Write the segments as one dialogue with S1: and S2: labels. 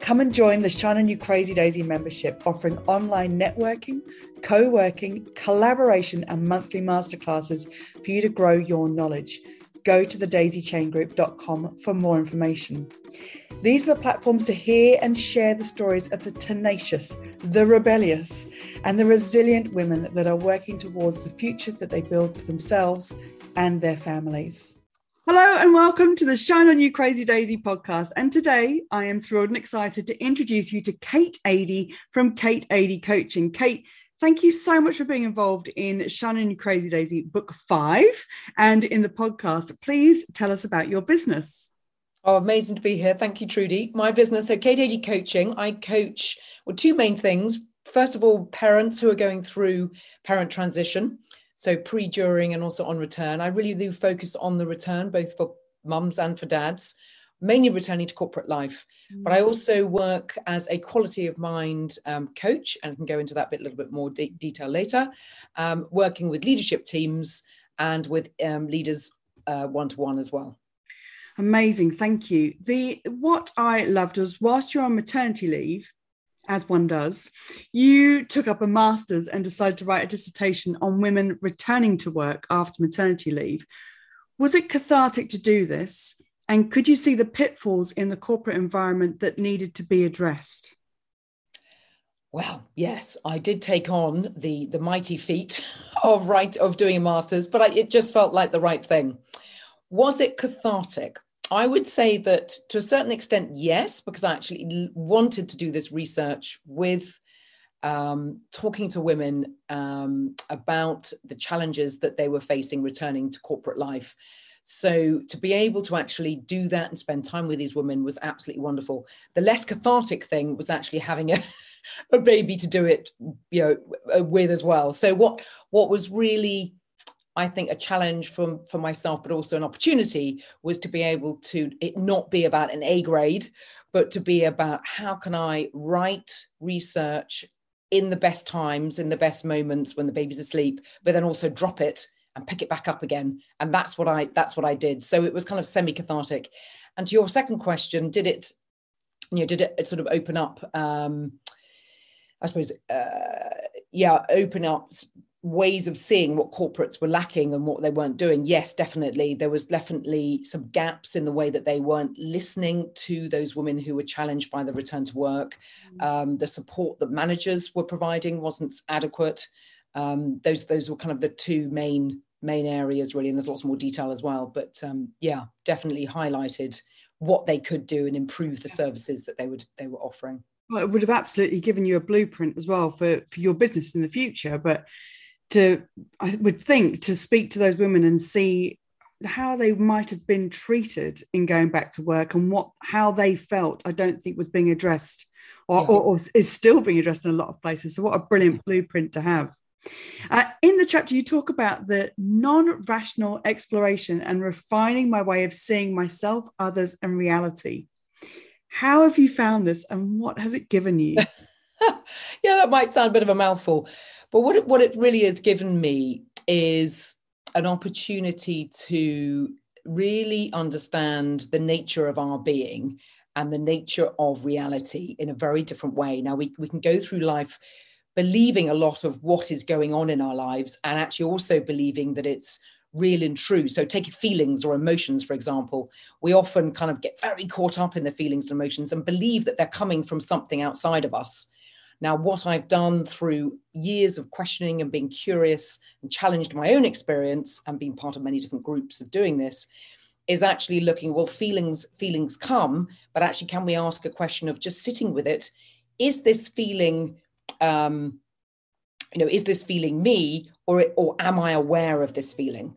S1: Come and join the Shine On You Crazy Daisy membership, offering online networking, co working, collaboration, and monthly masterclasses for you to grow your knowledge. Go to thedaisychaingroup.com for more information. These are the platforms to hear and share the stories of the tenacious, the rebellious, and the resilient women that are working towards the future that they build for themselves and their families. Hello and welcome to the Shine On You Crazy Daisy podcast. And today I am thrilled and excited to introduce you to Kate Adie from Kate Adie Coaching. Kate, thank you so much for being involved in Shine On You Crazy Daisy book five and in the podcast. Please tell us about your business.
S2: Oh, amazing to be here. Thank you, Trudy. My business, so Kate Adie Coaching, I coach well, two main things. First of all, parents who are going through parent transition so pre, during, and also on return. I really do focus on the return, both for mums and for dads, mainly returning to corporate life. Mm-hmm. But I also work as a quality of mind um, coach, and I can go into that bit a little bit more de- detail later, um, working with leadership teams and with um, leaders one to one as well.
S1: Amazing, thank you. The what I loved was whilst you're on maternity leave, as one does, you took up a master's and decided to write a dissertation on women returning to work after maternity leave. Was it cathartic to do this? And could you see the pitfalls in the corporate environment that needed to be addressed?
S2: Well, yes, I did take on the the mighty feat of right of doing a master's, but I, it just felt like the right thing. Was it cathartic? I would say that to a certain extent, yes, because I actually wanted to do this research with um, talking to women um, about the challenges that they were facing returning to corporate life. So to be able to actually do that and spend time with these women was absolutely wonderful. The less cathartic thing was actually having a, a baby to do it, you know, with as well. So what what was really I think a challenge for, for myself, but also an opportunity was to be able to it not be about an A grade, but to be about how can I write research in the best times, in the best moments when the baby's asleep, but then also drop it and pick it back up again. And that's what I that's what I did. So it was kind of semi-cathartic. And to your second question, did it, you know, did it sort of open up um I suppose uh yeah, open up ways of seeing what corporates were lacking and what they weren't doing yes definitely there was definitely some gaps in the way that they weren't listening to those women who were challenged by the return to work mm. um, the support that managers were providing wasn't adequate um, those those were kind of the two main main areas really and there's lots more detail as well but um, yeah definitely highlighted what they could do and improve the services that they would they were offering
S1: well, it would have absolutely given you a blueprint as well for, for your business in the future. But to I would think to speak to those women and see how they might have been treated in going back to work and what how they felt I don't think was being addressed or, yeah. or, or is still being addressed in a lot of places. So what a brilliant blueprint to have. Uh, in the chapter, you talk about the non rational exploration and refining my way of seeing myself, others, and reality. How have you found this and what has it given you?
S2: yeah, that might sound a bit of a mouthful. But what it, what it really has given me is an opportunity to really understand the nature of our being and the nature of reality in a very different way. Now, we, we can go through life believing a lot of what is going on in our lives and actually also believing that it's real and true. So, take feelings or emotions, for example. We often kind of get very caught up in the feelings and emotions and believe that they're coming from something outside of us. Now, what I've done through years of questioning and being curious and challenged my own experience and being part of many different groups of doing this is actually looking, well, feelings, feelings come, but actually, can we ask a question of just sitting with it? Is this feeling, um, you know, is this feeling me or, or am I aware of this feeling?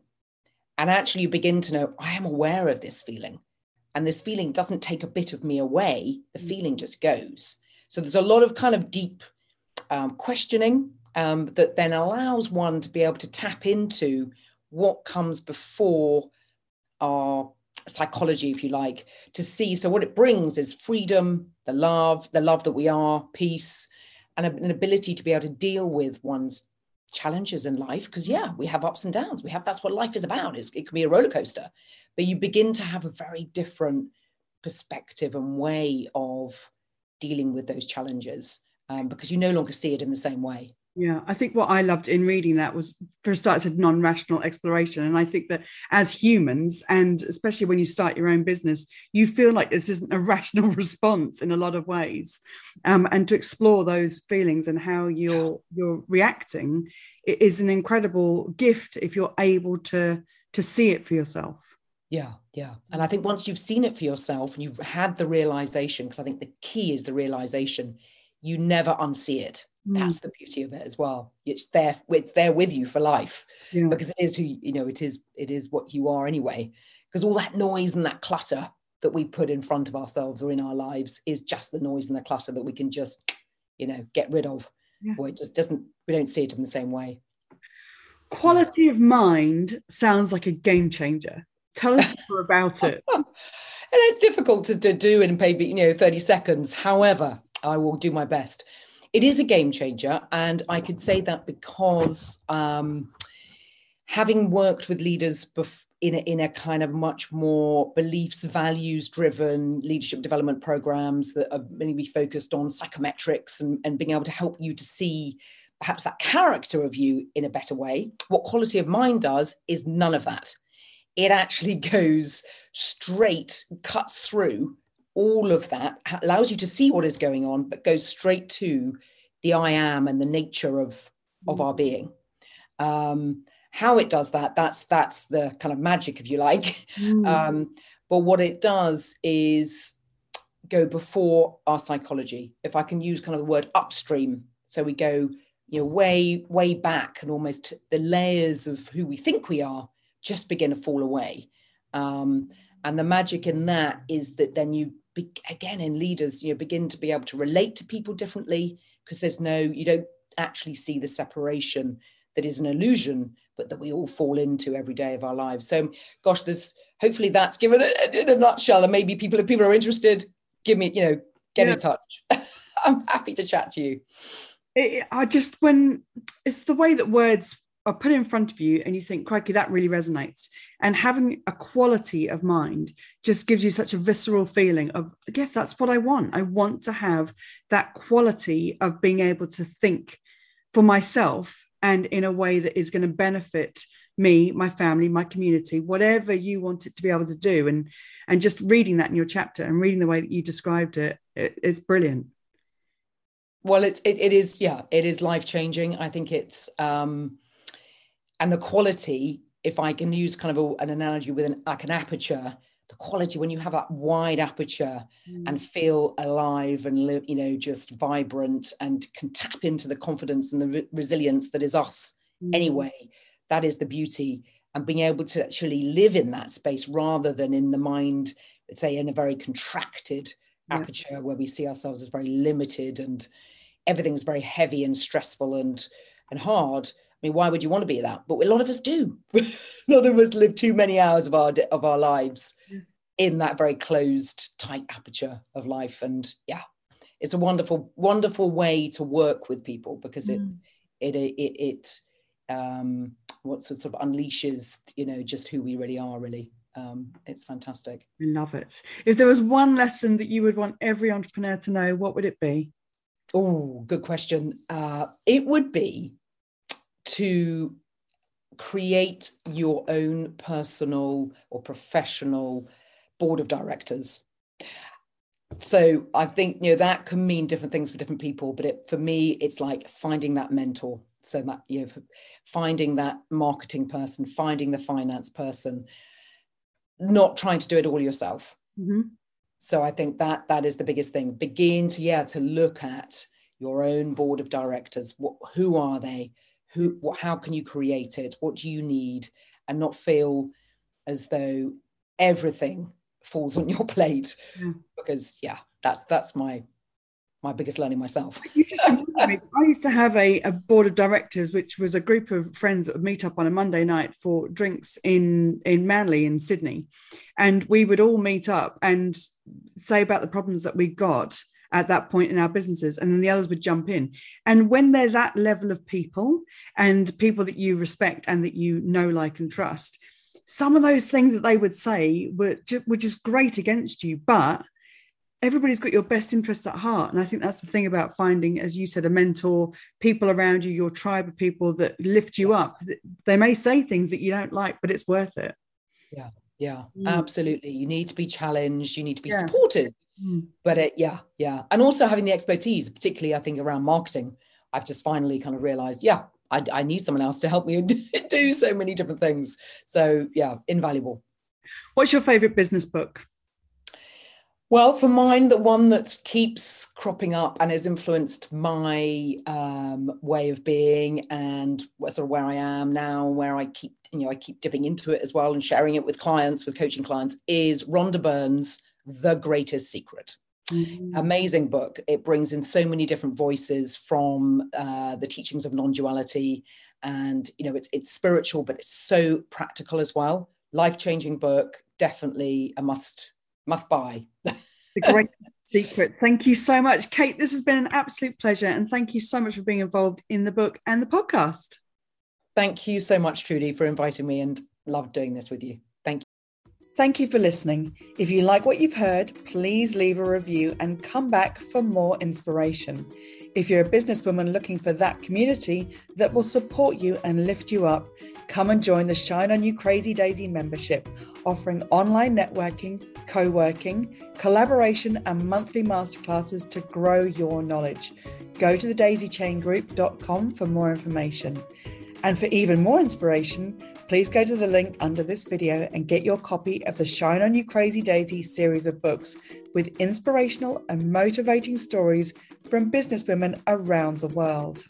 S2: And actually, you begin to know, I am aware of this feeling. And this feeling doesn't take a bit of me away, the feeling just goes. So there's a lot of kind of deep um, questioning um, that then allows one to be able to tap into what comes before our psychology, if you like, to see. So, what it brings is freedom, the love, the love that we are, peace, and an ability to be able to deal with one's challenges in life. Because, yeah, we have ups and downs. We have that's what life is about. It's, it can be a roller coaster, but you begin to have a very different perspective and way of dealing with those challenges um, because you no longer see it in the same way.
S1: Yeah, I think what I loved in reading that was for a start, said non-rational exploration, and I think that as humans, and especially when you start your own business, you feel like this isn't a rational response in a lot of ways, um, and to explore those feelings and how you're you're reacting is an incredible gift if you're able to to see it for yourself.
S2: Yeah, yeah, and I think once you've seen it for yourself and you've had the realization, because I think the key is the realization, you never unsee it Mm. That's the beauty of it as well. It's there, it's there with you for life yeah. because it is who you know. It is it is what you are anyway. Because all that noise and that clutter that we put in front of ourselves or in our lives is just the noise and the clutter that we can just you know get rid of. Yeah. Or it just doesn't. We don't see it in the same way.
S1: Quality of mind sounds like a game changer. Tell us more about it.
S2: and it's difficult to, to do in maybe you know 30 seconds. However, I will do my best it is a game changer. And I could say that because um, having worked with leaders bef- in, a, in a kind of much more beliefs, values driven leadership development programs that are maybe focused on psychometrics and, and being able to help you to see perhaps that character of you in a better way. What quality of mind does is none of that. It actually goes straight, cuts through all of that allows you to see what is going on, but goes straight to the I am and the nature of of our being. Um, how it does that, that's that's the kind of magic, if you like. Mm. Um, but what it does is go before our psychology. If I can use kind of the word upstream, so we go, you know, way way back, and almost the layers of who we think we are just begin to fall away. Um, and the magic in that is that then you be, again in leaders you know begin to be able to relate to people differently because there's no you don't actually see the separation that is an illusion but that we all fall into every day of our lives so gosh there's hopefully that's given it in a nutshell and maybe people if people are interested give me you know get yeah. in touch i'm happy to chat to you
S1: it, i just when it's the way that words are put in front of you and you think, crikey, that really resonates. And having a quality of mind just gives you such a visceral feeling of, yes, that's what I want. I want to have that quality of being able to think for myself and in a way that is going to benefit me, my family, my community, whatever you want it to be able to do. And and just reading that in your chapter and reading the way that you described it, it it's brilliant.
S2: Well, it's it, it is, yeah, it is life changing. I think it's um and the quality if i can use kind of a, an analogy with an, like an aperture the quality when you have that wide aperture mm. and feel alive and live you know just vibrant and can tap into the confidence and the re- resilience that is us mm. anyway that is the beauty and being able to actually live in that space rather than in the mind let's say in a very contracted yeah. aperture where we see ourselves as very limited and everything's very heavy and stressful and and hard I mean, why would you want to be that? But a lot of us do. a lot of us live too many hours of our of our lives in that very closed, tight aperture of life. And yeah, it's a wonderful, wonderful way to work with people because it mm. it it it um, what sort of unleashes, you know, just who we really are. Really, um, it's fantastic.
S1: I love it. If there was one lesson that you would want every entrepreneur to know, what would it be?
S2: Oh, good question. Uh, it would be to create your own personal or professional board of directors. So i think you know that can mean different things for different people but it, for me it's like finding that mentor. So that you know finding that marketing person finding the finance person not trying to do it all yourself. Mm-hmm. so i think that that is the biggest thing. Begin to yeah to look at your own board of directors. What who are they who what how can you create it? What do you need? And not feel as though everything falls on your plate. Yeah. because yeah that's that's my my biggest learning myself.
S1: I used to have a, a, board of directors, which was a group of friends that would meet up on a Monday night for drinks in in Manly in Sydney, and we would all meet up and say about the problems that we got at that point in our businesses and then the others would jump in. And when they're that level of people and people that you respect and that you know like and trust some of those things that they would say were, were just great against you but everybody's got your best interests at heart. And i think that's the thing about finding as you said a mentor people around you your tribe of people that lift you up. They may say things that you don't like but it's worth it.
S2: Yeah yeah mm. absolutely you need to be challenged you need to be yeah. supported mm. but it yeah yeah and also having the expertise particularly i think around marketing i've just finally kind of realized yeah i, I need someone else to help me do so many different things so yeah invaluable
S1: what's your favorite business book
S2: well, for mine, the one that keeps cropping up and has influenced my um, way of being and sort of where I am now, where I keep, you know, I keep dipping into it as well and sharing it with clients, with coaching clients, is Rhonda Byrne's The Greatest Secret. Mm-hmm. Amazing book. It brings in so many different voices from uh, the teachings of non-duality, and you know, it's it's spiritual, but it's so practical as well. Life changing book, definitely a must must buy.
S1: the great secret. Thank you so much, Kate. This has been an absolute pleasure. And thank you so much for being involved in the book and the podcast.
S2: Thank you so much, Trudy, for inviting me and loved doing this with you. Thank you.
S1: Thank you for listening. If you like what you've heard, please leave a review and come back for more inspiration. If you're a businesswoman looking for that community that will support you and lift you up, come and join the Shine On You Crazy Daisy membership, offering online networking, co working, collaboration, and monthly masterclasses to grow your knowledge. Go to thedaisychaingroup.com for more information. And for even more inspiration, please go to the link under this video and get your copy of the Shine On You Crazy Daisy series of books with inspirational and motivating stories from businesswomen around the world.